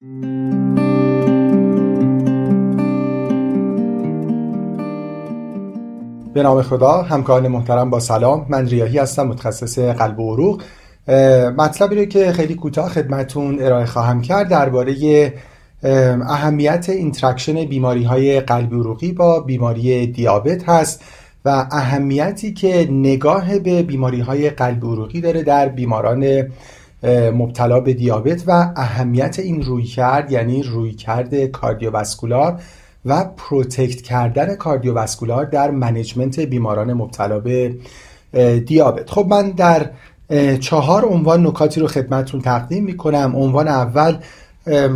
به نام خدا همکاران محترم با سلام. من ریاهی هستم متخصص قلب و عروق. مطلبی رو که خیلی کوتاه خدمتون ارائه خواهم کرد درباره اهمیت interaction بیماری های قلبی عروقی با بیماری دیابت هست و اهمیتی که نگاه به بیماری های قلبی عروقی داره در بیماران مبتلا به دیابت و اهمیت این رویکرد یعنی رویکرد cardiovascular و protect کردن cardiovascular در management بیماران مبتلا به دیابت. خب من در چهار عنوان نکاتی رو خدمتتون تقدیم می‌کنم. عنوان اول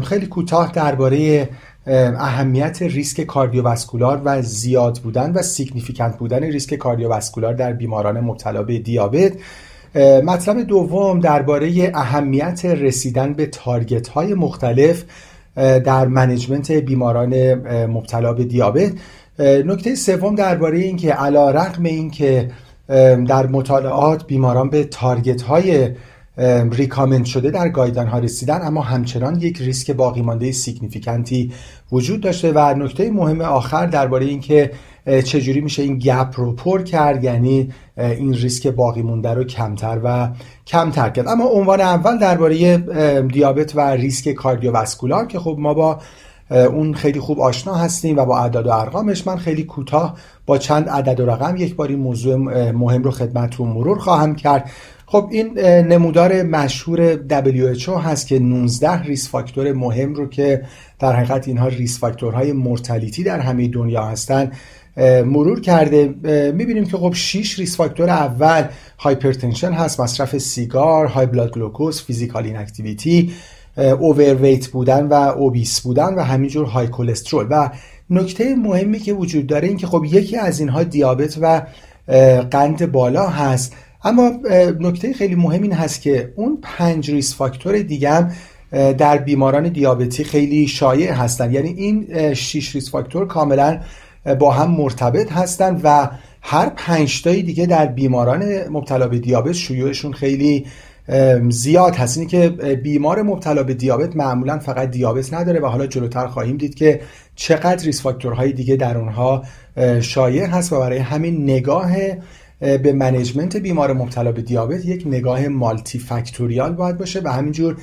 خیلی کوتاه درباره اهمیت ریسک cardiovascular و زیاد بودن و significant بودن ریسک cardiovascular در بیماران مبتلا به دیابت. مطلب دوم درباره اهمیت رسیدن به target های مختلف در management بیماران مبتلا به دیابت. نکته سوم درباره اینکه علی رغم اینکه در مطالعات بیماران به target های recommend شده در guideline ها رسیدن اما همچنان یک ریسک باقی مانده significant ی وجود داشته و نکته مهم آخر درباره اینکه چجوری میشه این gap رو پر کرد یعنی این ریسک باقی مونده رو کمتر و کمتر کرد. اما عنوان اول درباره دیابت و ریسک cardiovascular که خب ما با اون خیلی خوب آشنا هستیم و با اعداد و ارقامش من خیلی کوتاه با چند عدد و رقم یک بار این موضوع مهم رو خدمتتون مرور خواهم کرد. خب این نمودار مشهور WHO هست که 19 risk factor مهم رو که در حقیقت اینها risk factor های mortality در همه دنیا هستن مرور کرده. می‌بینیم که خب 6 risk factor اول hypertension هست مصرف سیگار high blood glucose physical inactivity overweight بودن و obese بودن و همینجور high cholesterol و نکته مهمی که وجود داره این که خب یکی از اینها دیابت و قند بالا هست. اما نکته خیلی مهم این هست که اون پنج risk factor دیگه هم در بیماران دیابتی خیلی شایع هستند یعنی این شش risk factor کاملا با هم مرتبط هستند و هر پنج تایی دیگه در بیماران مبتلا به دیابت شیوعشون خیلی زیاد هست. اینی که بیمار مبتلا به دیابت معمولا فقط دیابت نداره و حالا جلوتر خواهیم دید که چقدر risk factor های دیگه در اونها شایع هست و برای همین نگاه به management بیمار مبتلا به دیابت یک نگاه multifactorial باید باشه و همینجور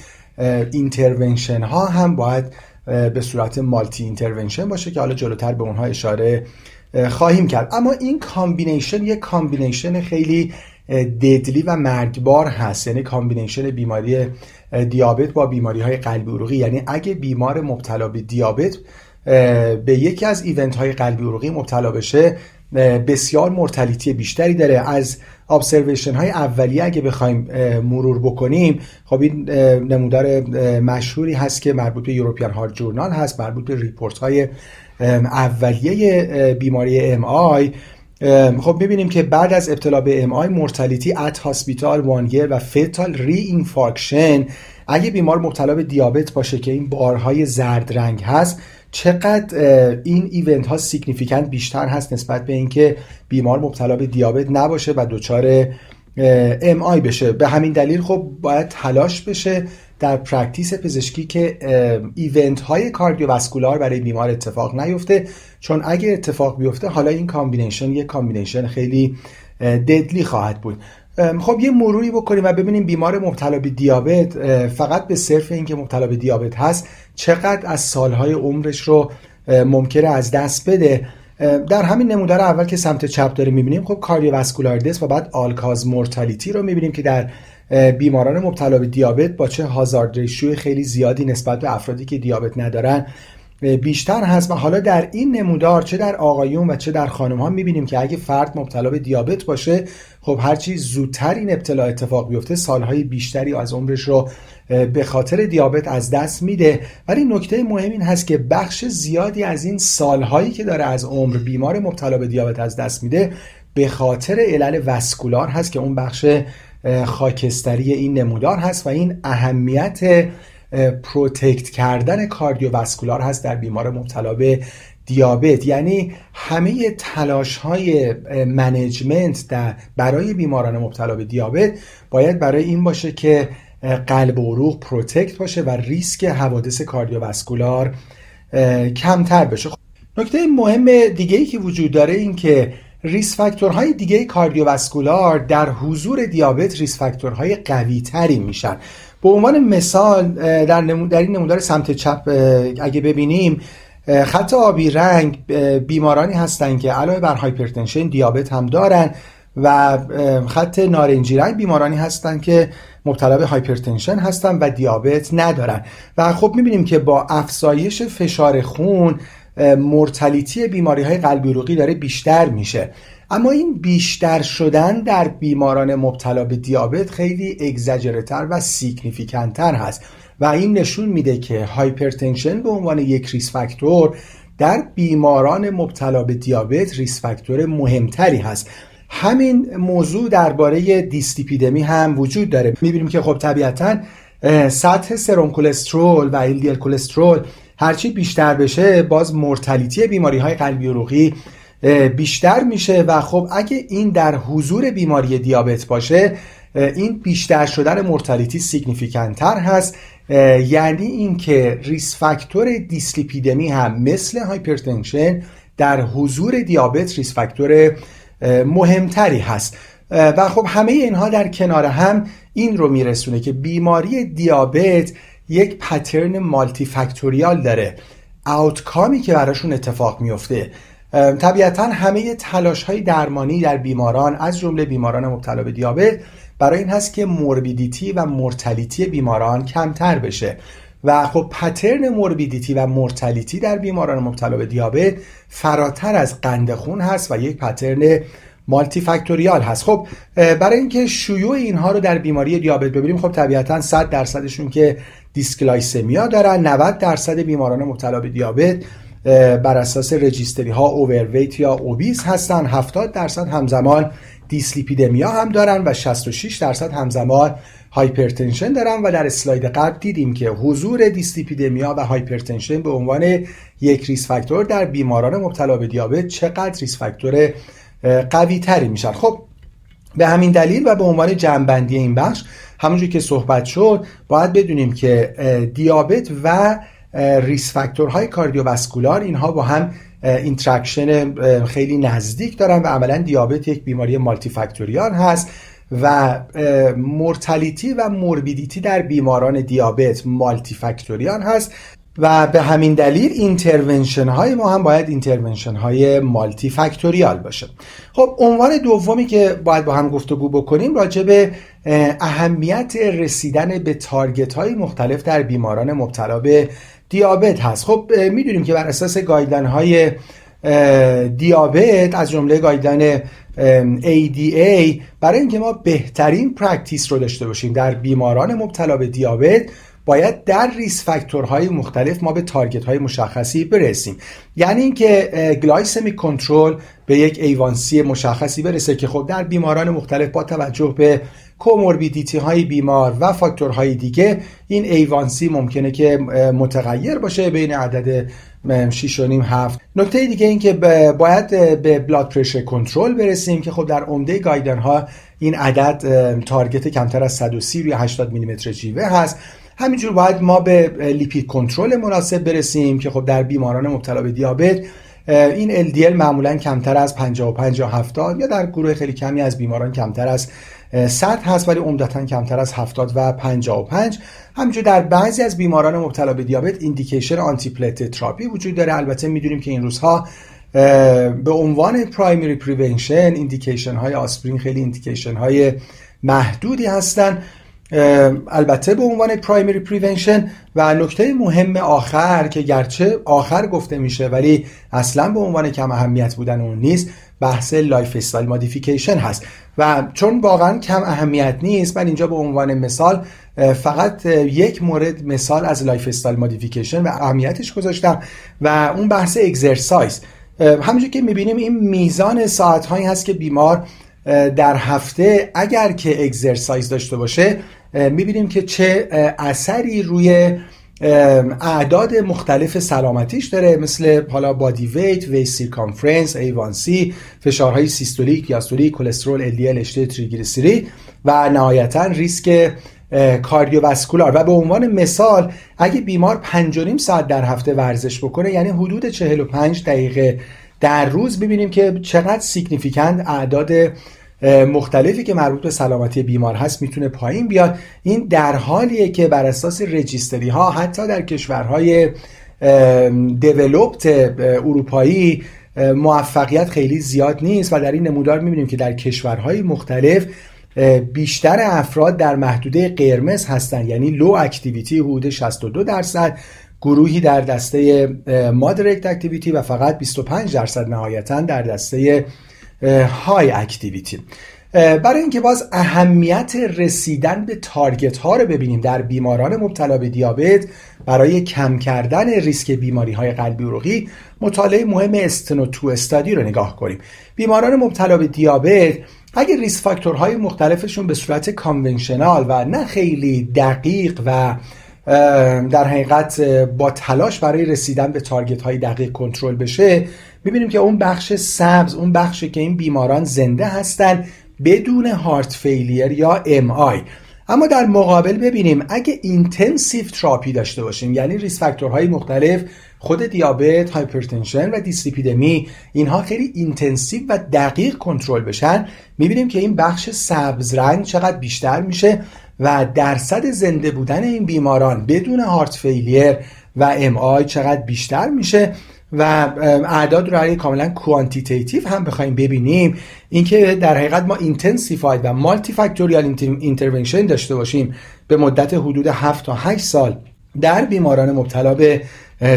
intervention ها هم باید به صورت multi intervention باشه که حالا جلوتر به اونها اشاره خواهیم کرد. اما این combination یک combination خیلی deadly و مرگبار هست یعنی combination بیماری دیابت با بیماری های قلبی عروقی. یعنی اگه بیمار مبتلا به دیابت به یکی از event های قلبی عروقی مبتلا بشه بسیار mortality بیشتری داره. از observation های اولیه اگه بخوایم مرور بکنیم خب این نمودار مشهوری هست که مربوط به European Heart Journal هست مربوط به report های اولیه بیماری MI خب می‌بینیم که بعد از ابتلا به MI mortality at hospital one year و fatal reinfarction اگه بیمار مبتلا به دیابت باشه که این بارهای زرد رنگ هست چقدر این event ها significant بیشتر هست نسبت به اینکه بیمار مبتلا به دیابت نباشه و دچار MI بشه. به همین دلیل خب باید تلاش بشه در practice پزشکی که event های cardiovascular برای بیمار اتفاق نیفته. چون اگه اتفاق بیفته حالا این combination یک combination خیلی deadly خواهد بود. خب یه مروری بکنیم و ببینیم بیمار مبتلا به دیابت فقط به صرف اینکه مبتلا به دیابت هست چقدر از سالهای عمرش رو ممکنه از دست بده. در همین نمودار اول که سمت چپ داریم می‌بینیم خب کاردیوواسکولار دس و بعد آلکاز مورتالیتی رو می‌بینیم که در بیماران مبتلا به دیابت با چه هازارد ریشیو خیلی زیادی نسبت به افرادی که دیابت ندارن بیشتر هست و حالا در این نمودار چه در آقایون و چه در خانم ها می‌بینیم که اگه فرد مبتلا به دیابت باشه خب هرچی زودتر این ابتلا اتفاق بیفته سالهای بیشتری از عمرش رو به خاطر دیابت از دست میده. ولی نکته مهم این هست که بخش زیادی از این سالهایی که داره از عمر بیمار مبتلا به دیابت از دست میده به خاطر علل vascular هست که اون بخش خاکستری این نمودار هست و این اهمیت protect کردن cardiovascular هست در بیمار مبتلا به دیابت. یعنی همه تلاش های management برای بیماران مبتلا به دیابت باید برای این باشه که قلب و عروق protect باشه و ریسک حوادث cardiovascular کمتر بشه. نکته مهم دیگه ای که وجود داره این که risk factor های دیگه cardiovascular در حضور دیابت risk factor های قوی تری میشن. به عنوان مثال در, در این نمودار سمت چپ اگه ببینیم خط آبی رنگ بیمارانی هستند که علاوه بر hypertension دیابت هم دارن و خط نارنجی رنگ بیمارانی هستند که مبتلا به hypertension هستن و دیابت ندارن. و خب می‌بینیم که با افزایش فشار خون mortality بیماری های قلبی عروقی داره بیشتر میشه. اما این بیشتر شدن در بیماران مبتلا به دیابت خیلی exaggerate تر و significant تر هست. و این نشون میده که hypertension به عنوان یک risk factor در بیماران مبتلا به دیابت risk factor مهمتری هست. همین موضوع درباره دیستیپیدمی هم وجود داره. می‌بینیم که خب طبیعتا سطح سرم کلسترول و LDL کلسترول هرچی بیشتر بشه باز mortality بیماری های قلبی عروقی بیشتر میشه و خب اگه این در حضور بیماری دیابت باشه این بیشتر شدن mortality significant تر هست. یعنی اینکه risk factor دیس‌لیپیدمی هم مثل hypertension در حضور دیابت ریس فاکتور مهمتری هست. و خب همه اینها در کنار هم این رو میرسونه که بیماری دیابت یک پترن مالتی فکتوریال داره. آوتکامی که براشون اتفاق میفته طبیعتا همه تلاش های درمانی در بیماران از جمله بیماران مبتلا به دیابت برای این هست که موربیدیتی و مرتلیتی بیماران کمتر بشه. و خب pattern morbidity و mortality در بیماران مبتلا به دیابت فراتر از قند خون هست و یک pattern multifactorial هست. خب برای اینکه شیوع اینها رو در بیماری دیابت ببینیم خب طبیعتا 100 درصدشون که dysglycemia دارن 90 درصد بیماران مبتلا به دیابت بر اساس registry ها overweight یا obese هستن. 70 درصد همزمان دیسلیپیدمیا هم دارن و 66 درصد همزمان hypertension دارن و در اسلاید قبل دیدیم که حضور دیسلیپیدمیا و hypertension به عنوان یک risk factor در بیماران مبتلا به دیابت چقدر risk factor قوی تری میشن. خب به همین دلیل و به عنوان جمع‌بندی این بخش همونجور که صحبت شد باید بدونیم که دیابت و risk factor های cardiovascular اینها با هم interaction خیلی نزدیک دارن و عملا دیابت یک بیماری multifactorial هست و mortality و morbidity در بیماران دیابت multifactorial هست و به همین دلیل intervention های ما هم باید intervention های multifactorial باشه. خب عنوان دومی که باید با هم گفتگو بکنیم راجع به اهمیت رسیدن به target های مختلف در بیماران مبتلا به دیابت هست. خب می‌دونیم که بر اساس guideline های دیابت از جمله guideline ADA برای اینکه ما بهترین practice رو داشته باشیم در بیماران مبتلا به دیابت باید در risk factor های مختلف ما به target های مشخصی برسیم. یعنی اینکه glycemic control به یک A1C مشخصی برسه که خب در بیماران مختلف با توجه به comorbidity های بیمار و فاکتورهای دیگه این A1C ممکنه که متغیر باشه بین عدد 6 و نیم هفت. نکته دیگه این که باید به بلاد پرشر کنترل برسیم که خب در عمده گایدن ها این عدد تارگت کمتر از 130 روی 80 میلیمتر جیوه هست. همینجور باید ما به لیپید کنترل مناسب برسیم که خب در بیماران مبتلا به دیابت این LDL معمولا کمتر از 55 یا 70 یا در گروه خیلی کمی از بیماران کمتر از 100 هست ولی عمدتا کمتر از 70 و 55 همینجور در بعضی از بیماران مبتلا به دیابت indication آنتی تراپی وجود داره. البته می‌دونیم که این روزها به عنوان primary prevention indication های آسپرین خیلی indication های محدودی هستن. البته به عنوان primary prevention و نکته مهم آخر که گرچه آخر گفته میشه ولی اصلا به عنوان کم اهمیت بودن اون نیست بحث lifestyle modification هست. و چون واقعا کم اهمیت نیست من اینجا به عنوان مثال فقط یک مورد مثال از lifestyle modification و اهمیتش گذاشتم و اون بحث exercise همونجور که می‌بینیم این میزان ساعت هایی هست که بیمار در هفته اگر که exercise داشته باشه می‌بینیم که چه اثری روی اعداد مختلف سلامتیش داره مثل حالا body weight waist circumference A1C فشارهای سیستولیک دیاستولیک کلسترول LDL HDL تریگلیسیرید و نهایتا ریسک cardiovascular. و به عنوان مثال اگه بیمار 5 ساعت در هفته ورزش بکنه یعنی حدود 45 دقیقه در روز ببینیم که چقدر significant اعداد مختلفی که مربوط به سلامتی بیمار هست می‌تونه پایین بیاد. این در حالیه که بر اساس registry ها حتی در کشورهای دیولوپت اروپایی موفقیت خیلی زیاد نیست و در این نمودار می‌بینیم که در کشورهای مختلف بیشتر افراد در محدوده قرمز هستند یعنی لو اکتیویتی حدود 62 درصد گروهی در دسته مادریت اکتیویتی و فقط 25 درصد نهایتا در دسته های اکتیویتی برای اینکه باز اهمیت رسیدن به تارگت ها رو ببینیم در بیماران مبتلا به دیابت برای کم کردن ریسک بیماری های قلبی عروقی مطالعه مهم Steno-2 study رو نگاه کنیم. بیماران مبتلا به دیابت اگر risk factor های مختلفشون به صورت conventional و نه خیلی دقیق و در حقیقت با تلاش برای رسیدن به target های دقیق کنترل بشه می‌بینیم که اون بخش سبز اون بخشی که این بیماران زنده هستن بدون heart failure یا MI اما در مقابل ببینیم اگه intensive therapy داشته باشیم یعنی risk factor های مختلف خود دیابت، hypertension و دیسلیپیدمی اینها خیلی intensive و دقیق کنترل بشن می‌بینیم که این بخش سبز رنگ چقدر بیشتر میشه و درصد زنده بودن این بیماران بدون heart failure و MI چقدر بیشتر میشه و اعداد رو اگه کاملا quantitative هم بخوایم ببینیم. اینکه در حقیقت ما intensified و multifactorial intervention داشته باشیم به مدت حدود 7 تا 8 سال در بیماران مبتلا به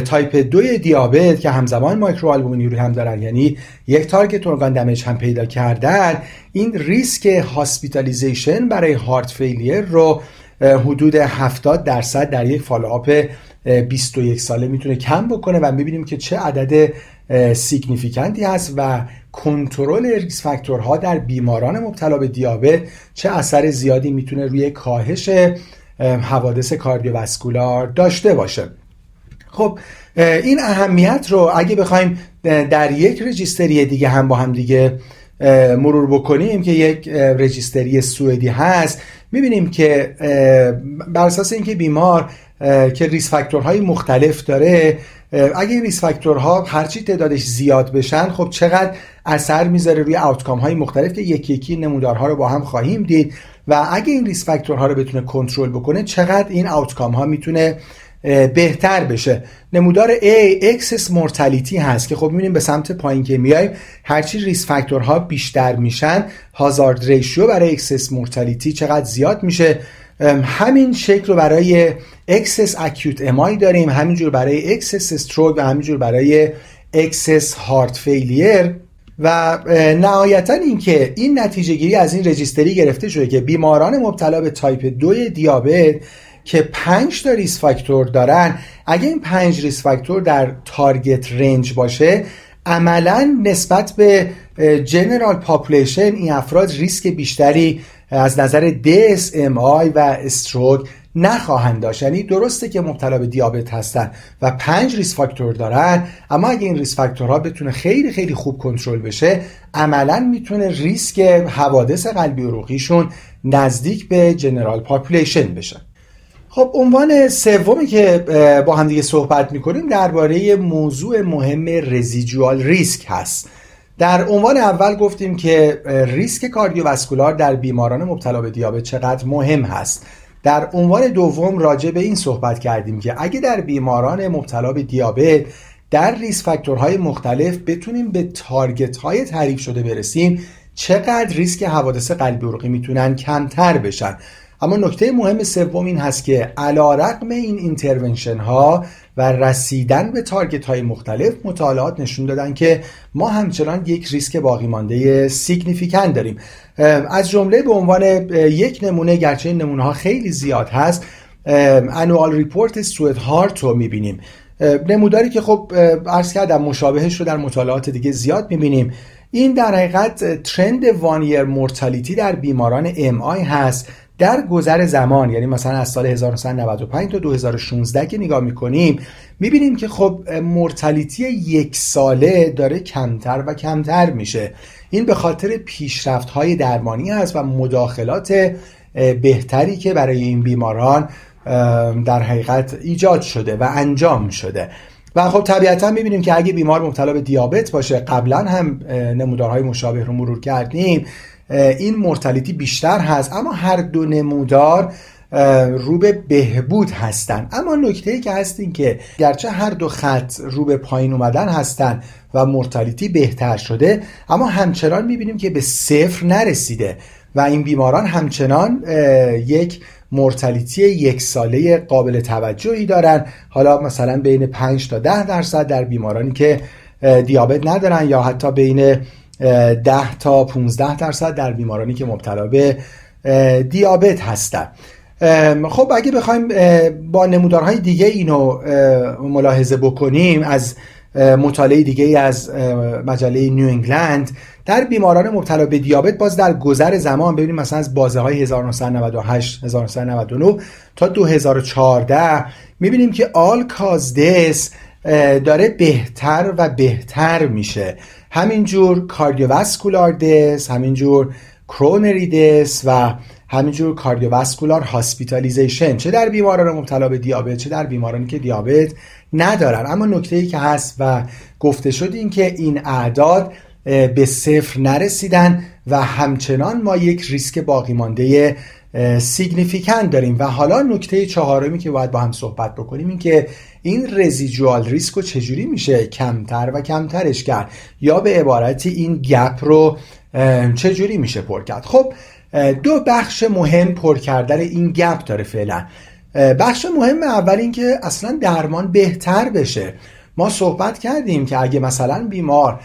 تایپ دوی دیابت که همزمان مایکرو هم دارن. یعنی یک target organ damage هم پیدا کردن. این ریسک hospitalization برای heart failure رو حدود 70 درصد در یک follow-up 21 ساله می‌تونه کم بکنه و می‌بینیم که چه عدد significant ی هست و کنترل risk factor ها در بیماران مبتلا به دیابت چه اثر زیادی می‌تونه روی کاهش حوادث cardiovascular داشته باشه. خب این اهمیت رو اگه بخوایم در یک registry دیگه هم با هم دیگه مرور بکنیم که یک registry سوئدی هست می‌بینیم که بر اساس اینکه بیمار که risk factor های مختلف داره اگه این risk factor ها هرچی تعدادش زیاد بشن خب چقدر اثر می‌ذاره روی outcome های مختلف که یکی یکی نمودارها رو با هم خواهیم دید و اگه این risk factor ها رو بتونه کنترل بکنه چقدر این outcome ها می‌تونه بهتر بشه. نمودار A excess mortality هست که خب می‌بینیم به سمت پایین که میایم هرچی risk factor ها بیشتر میشن hazard ratio برای excess mortality چقدر زیاد میشه؟ همین شکل رو برای excess acute MI داریم همینجور برای excess stroke و همینجور برای excess heart failure و نهایتا اینکه این نتیجه گیری از این registry گرفته شده که بیماران مبتلا به تایپ 2 دیابت که 5 تا risk factor دارن. اگه این 5 risk factor در target range باشه عملا نسبت به general population این افراد ریسک بیشتری از نظر MI و stroke نخواهند داشت. یعنی درسته که مبتلا به دیابت هستن و پنج risk factor دارن اما اگه این risk factor ها بتونه خیلی خیلی خوب کنترل بشه عملا می‌تونه ریسک حوادث قلبی عروقیشون نزدیک به general population بشه. خب عنوان سومی که با هم دیگه صحبت می‌کنیم درباره موضوع مهم residual risk هست. در عنوان اول گفتیم که ریسک cardiovascular در بیماران مبتلا به دیابت چقدر مهم هست. در عنوان دوم راجع به این صحبت کردیم که اگه در بیماران مبتلا به دیابت در risk factor های مختلف بتونیم به target های تعریف شده برسیم چقدر ریسک حوادث قلبی عروقی می‌تونن کمتر بشن؟ اما نکته مهم سوم این هست که علی رغم این intervention ها و رسیدن به target های مختلف مطالعات نشون دادن که ما همچنان یک ریسک باقی مانده significant داریم از جمله به عنوان یک نمونه گرچه این نمونه ها خیلی زیاد هست annual report SWEDEHEART رو می‌بینیم. نموداری که خب عرض کردم مشابهش رو در مطالعات دیگه زیاد می‌بینیم. این در حقیقت trend one-year mortality در بیماران MI هست. در گذر زمان یعنی مثلا از سال 1995 تا 2016 که نگاه می‌کنیم می‌بینیم که خب مورتالیتی یک ساله داره کمتر و کمتر میشه. این به خاطر پیشرفت های درمانی هست و مداخلات بهتری که برای این بیماران در حقیقت ایجاد شده و انجام شده. و خب طبیعتا می‌بینیم که اگه بیمار مبتلا به دیابت باشه قبلا هم نمودارهای مشابه رو مرور کردیم این مرتلیتی بیشتر هست اما هر دو نمودار رو به بهبود هستن. اما نکته ای که هست این که گرچه هر دو خط رو به پایین اومدن هستن و مرتلیتی بهتر شده اما همچنان می‌بینیم که به صفر نرسیده و این بیماران همچنان یک مرتلیتی یک ساله قابل توجهی دارن. حالا مثلا بین 5 تا 10 درصد در بیمارانی که دیابت ندارن یا حتی بین 10 تا 15 درصد در بیمارانی که مبتلا به دیابت هستن. خب اگه بخوایم با نمودارهای دیگه اینو ملاحظه بکنیم از مطالعه دیگه از مجله نیو انگلند در بیماران مبتلا به دیابت باز در گذر زمان ببینیم مثلا از بازه های 1998 1999 تا 2014 می‌بینیم که all-cause death داره بهتر و بهتر میشه. همینجور cardiovascular death همینجور coronary death و همینجور cardiovascular hospitalization. چه در بیماران مبتلا به دیابت چه در بیمارانی که دیابت ندارن. اما نکته ای که هست و گفته شد این که این اعداد به صفر نرسیدن و همچنان ما یک ریسک باقی مانده significant داریم. و حالا نکته چهارمی که باید با هم صحبت بکنیم این که این residual risk رو چجوری میشه کمتر و کمترش کرد؟ یا به عبارتی این gap رو چجوری میشه پر کرد؟ خب دو بخش مهم پر کردن این gap داره فعلا. بخش مهم اول این که اصلا درمان بهتر بشه. ما صحبت کردیم که اگه مثلا بیمار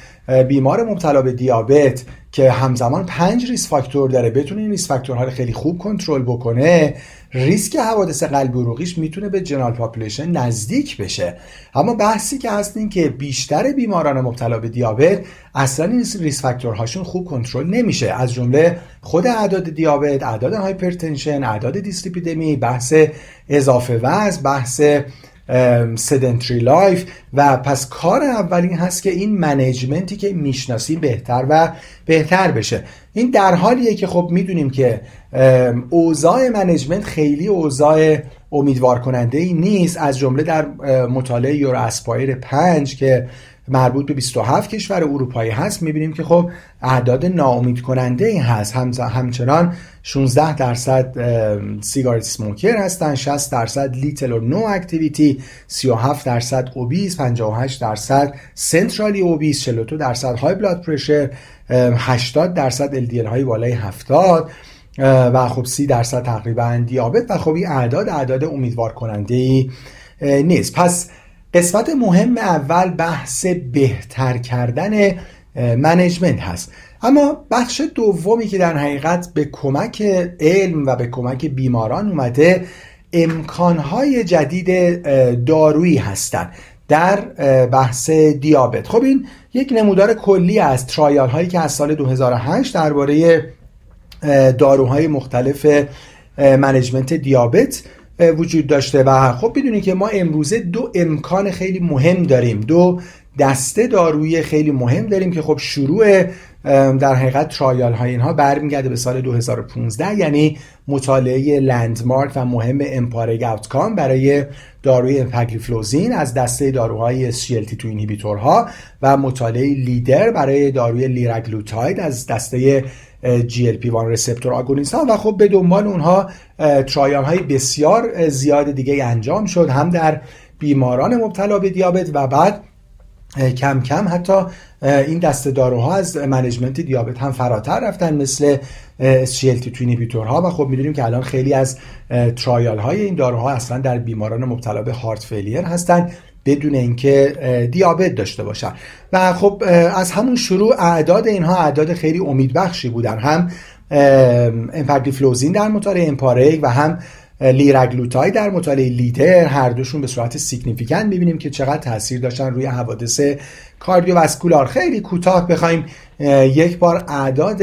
بیمار مبتلا به دیابت که همزمان پنج risk factor داره. بتونه این risk factor ها رو خیلی خوب کنترل بکنه ریسک حوادث قلبی عروقیش می‌تونه به general population نزدیک بشه. اما بحثی که هست این که بیشتر بیماران مبتلا به دیابت اصلا این risk factor هاشون خوب کنترل نمیشه. از جمله خود اعداد دیابت اعداد hypertension اعداد دیسلیپیدمی بحث اضافه وزن بحث sedentary life و پس کار اولین هست که این management ی که می‌شناسی بهتر و بهتر بشه. این در حالیه که خب می‌دونیم که اوضاع management خیلی اوضاع امیدوار کننده ای نیست از جمله در مطالعه EUROASPIRE 5 که مربوط به 27 کشور اروپایی هست. می‌بینیم که خب اعداد ناامید کننده ای هست. هم همچنان 16 درصد cigarette smoker هستن 60 درصد little or no activity 37 درصد obese 58 درصد centrally obese 42 درصد های blood pressure 80 درصد LDL های بالای 70 و خب 30 درصد تقریبا دیابت. و خب این اعداد اعداد امیدوار کننده ای نیست. پس قسمت مهم اول بحث بهتر کردن management هست. اما بخش دومی که در حقیقت به کمک علم و به کمک بیماران اومده امکانهای جدید دارویی هستند در بحث دیابت. خب این یک نمودار کلی از trial هایی که از سال 2008 درباره داروهای مختلف management دیابت وجود داشته. و خب بدونید که ما امروزه دو امکان خیلی مهم داریم. دو دسته دارویی خیلی مهم داریم که خب شروع در حقیقت trial های اینها برمیگرده به سال 2015 یعنی مطالعه landmark و مهم EMPA-REG OUTCOME برای داروی امپاگلیفلوزین از دسته داروهای SGLT2 inhibitor ها و مطالعه لیدر برای داروی لیراگلوتاید از دسته GLP-1 receptor agonist ها و خب به دنبال اونها trial های بسیار زیاد دیگه انجام شد هم در بیماران مبتلا به دیابت و بعد کم کم حتی این دسته داروها از management دیابت هم فراتر رفتن مثل SGLT2 inhibitor ها و خب می‌دونیم که الان خیلی از trial های این داروها اصلا در بیماران مبتلا به heart failure هستن. بدون اینکه دیابت داشته باشن. و خب از همون شروع اعداد اینها اعداد خیلی امیدبخشی بودن. هم امپاگلیفلوزین در مطالعه EMPA-REG و هم لیراگلوتاید در مطالعه لیدر هر دوشون به صورت significant. می‌بینیم که چقدر تاثیر داشتن روی حوادث cardiovascular. خیلی کوتاه بخوایم یک بار اعداد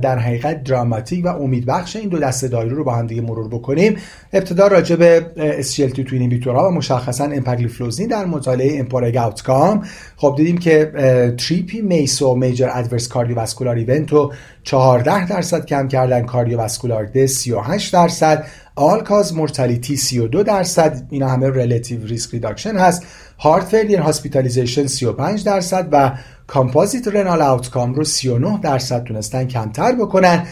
در حقیقت dramatic و امیدبخش این دو دسته دارو رو با هم دیگه مرور بکنیم. ابتدا راجع به SGLT2 inhibitor ها و مشخصا امپاگلیفلوزین در مطالعه EMPA-REG OUTCOME خب دیدیم که 3P-MACE و major adverse cardiovascular event رو 14 درصد کم کردن cardiovascular death 38 درصد all-cause mortality 32 درصد اینا همه relative risk reduction هست heart failure hospitalization 35 درصد و composite renal outcome رو 39 درصد تونستن کمتر بکنن.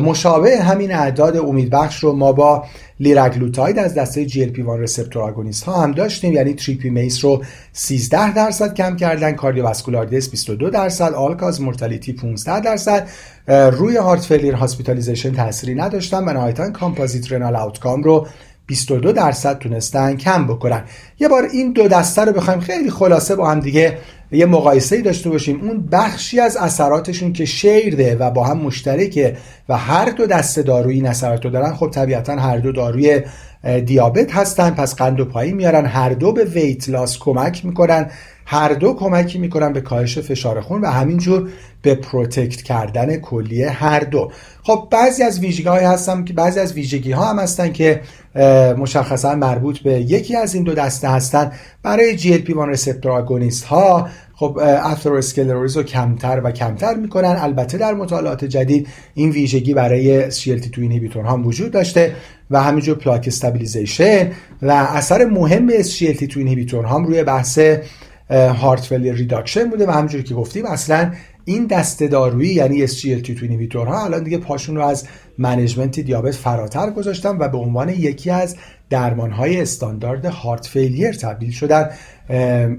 مشابه همین اعداد امیدبخش رو ما با لیراگلوتاید از دسته GLP-1 receptor agonist ها هم داشتیم. یعنی 3P-MACE رو 13 درصد کم کردن cardiovascular death 22 درصد all-cause mortality 15 درصد. روی heart failure hospitalization تأثیری نداشتن. و نهایتا composite renal outcome رو 22 درصد تونستن کم بکنن. یه بار این دو دسته رو بخوایم خیلی خلاصه با هم دیگه یه مقایسه داشته باشیم. اون بخشی از اثراتشون که shared ه و با هم مشترکه و هر دو دسته دارویی این اثرات رو دارن خب طبیعتا هر دو داروی دیابت هستن پس قند و پایین میارن. هر دو به weight loss کمک می‌کنن. هر دو کمکی می‌کنن به کاهش فشار خون و همینجور به protect کردن کلیه هر دو. خب بعضی از ویژگی های هستن که بعضی از ویژگی ها هم هستن که مشخصا مربوط به یکی از این دو دسته هستن. برای GLP-1 receptor agonist ها خب atherosclerosis رو کمتر و کمتر می‌کنن. البته در مطالعات جدید این ویژگی برای SGLT2 inhibitor هم وجود داشته و همینجور plaque stabilization و اثر مهم SGLT2 inhibitor هم روی بحث heart failure reduction بوده و همینجوری که گفتیم اصلا این دسته دارویی یعنی SGLT2 inhibitor ها الان دیگه پاشون رو از management دیابت فراتر گذاشتن و به عنوان یکی از درمانهای استاندارد heart failure تبدیل شدن.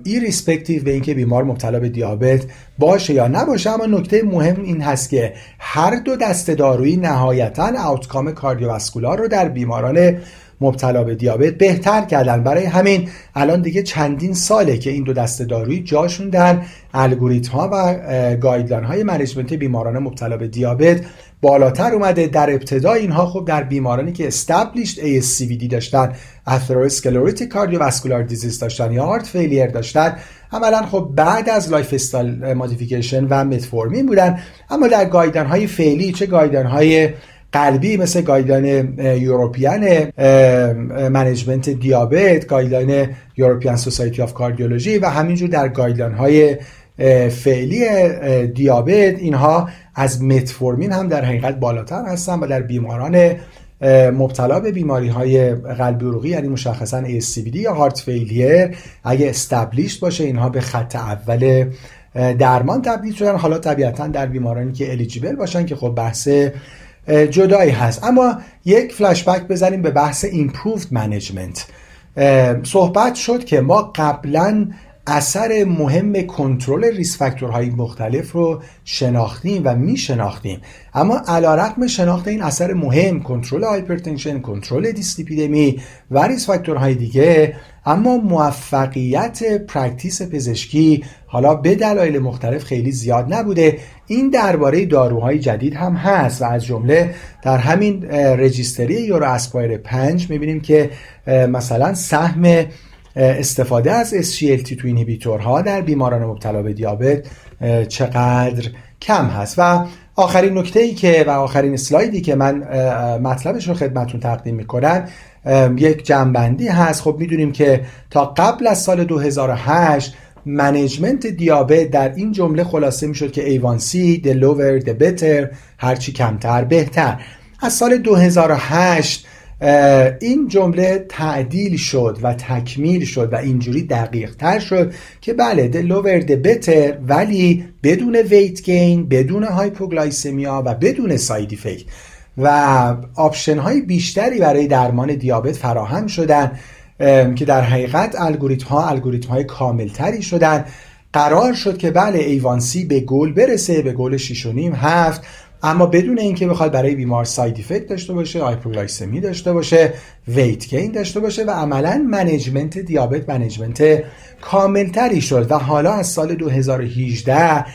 irrespective به اینکه بیمار مبتلا به دیابت باشه یا نباشه اما نکته مهم این هست که هر دو دسته دارویی نهایتا outcome cardiovascular رو در بیماران مبتلا به دیابت بهتر کردن. برای همین الان دیگه چندین ساله که این دو دسته دارویی جاشون در الگوریتم ها و guideline های management بیماران مبتلا به دیابت بالاتر اومده. در ابتدا اینها خب در بیمارانی که established ASCVD داشتن atherosclerotic cardiovascular disease داشتن یا heart failure داشتن عملا خب بعد از lifestyle modification و متفورمین بودن. اما در guideline های فعلی چه guideline های قلبی مثل guideline European management دیابت guideline European Society of Cardiology و همینجور در guideline های فعلی دیابت. اینها از متفورمین هم در حقیقت بالاتر هستن و در بیماران مبتلا به بیماری های قلبی عروقی یعنی مشخصا ASCVD یا heart failure اگه established باشه اینها به خط اول درمان تبدیل شدن. حالا طبیعتا در بیمارانی که eligible باشن که خب بحث جدایی هست. اما یک فلشبک بزنیم به بحث improved management صحبت شد که ما قبلا اثر مهم کنترل risk factor های مختلف رو شناختیم و می شناختیم اما علیرغم شناخت این اثر مهم کنترل hypertension کنترل دیس‌لیپیدمی و risk factor های دیگه اما موفقیت practice پزشکی حالا به دلایل مختلف خیلی زیاد نبوده. این درباره داروهای جدید هم هست و از جمله در همین registry EUROASPIRE 5 می‌بینیم که مثلا سهم استفاده از SGLT2 inhibitor ها در بیماران مبتلا به دیابت چقدر کم هست. و آخرین نکته ای که و آخرین اسلایدی که من مطلبش رو خدمتتون تقدیم می‌کنم یک جمع‌بندی هست. خب می‌دونیم که تا قبل از سال 2008 management دیابت در این جمله خلاصه می‌شد که A1C the lower the better هرچی کمتر بهتر. از سال 2008 این جمله تعدیل شد و تکمیل شد و اینجوری دقیق تر شد که بله the lower the better ولی بدون weight gain بدون hypoglycemia و بدون side effect و option های بیشتری برای درمان دیابت فراهم شدن که در حقیقت الگوریتم ها الگوریتم های کامل تری شدن. قرار شد که بله A1C به گل برسه به گل 6.5 هفت. اما بدون اینکه بخواد برای بیمار side effect داشته باشه هایپوگلایسمی داشته باشه weight gain داشته باشه و عملا management دیابت management کاملتری شد و حالا از سال 2018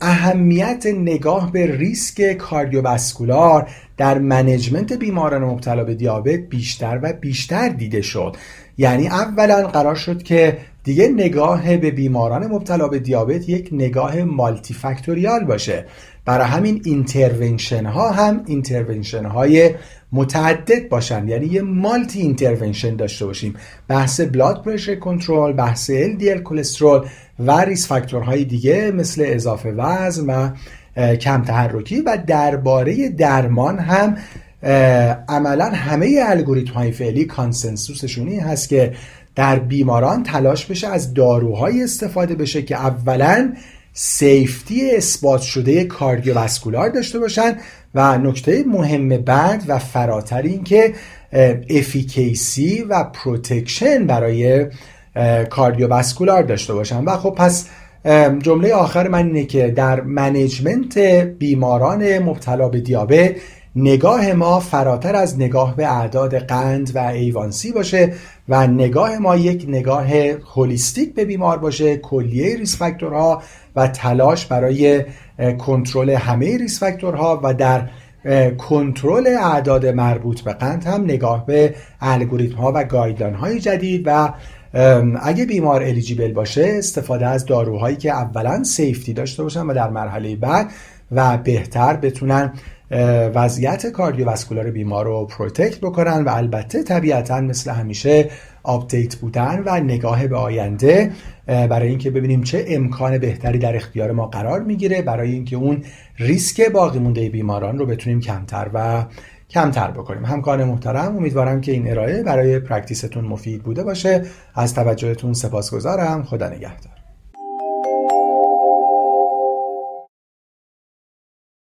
اهمیت نگاه به ریسک cardiovascular در management بیماران مبتلا به دیابت بیشتر و بیشتر دیده شد. یعنی اولا قرار شد که دیگه نگاه به بیماران مبتلا به دیابت یک نگاه multifactorial باشه. برای همین intervention ها هم intervention های متعدد باشن. یعنی یه multi intervention داشته باشیم. بحث blood pressure control بحث LDL کلسترول و risk factor های دیگه مثل اضافه وزن و کم تحرکی و درباره درمان هم عملا همه الگوریتم های فعلی consensus شون این هست که در بیماران تلاش بشه از داروهای استفاده بشه که اولا safety اثبات شده cardiovascular داشته باشن و نکته مهم بعد و فراتر این که efficacy و protection برای cardiovascular داشته باشن. و خب پس جمله آخر من اینه که در management بیماران مبتلا به دیابت نگاه ما فراتر از نگاه به اعداد قند و A1C باشه و نگاه ما یک نگاه holistic به بیمار باشه کلیه risk factor ها و تلاش برای کنترل همه risk factor ها و در کنترل اعداد مربوط به قند هم نگاه به الگوریتم ها و guideline های جدید و اگه بیمار eligible باشه استفاده از داروهایی که اولا safety داشته باشن و در مرحله بعد و بهتر بتونن وضعیت cardiovascular بیمار رو protect بکنن و البته طبیعتا مثل همیشه update بودن و نگاه به آینده برای اینکه ببینیم چه امکان بهتری در اختیار ما قرار می‌گیره برای اینکه اون ریسک باقی مونده بیماران رو بتونیم کمتر و کمتر بکنیم. همکار محترم امیدوارم که این ارائه برای practice تون مفید بوده باشه. از توجهتون سپاسگزارم. خدا نگهدار.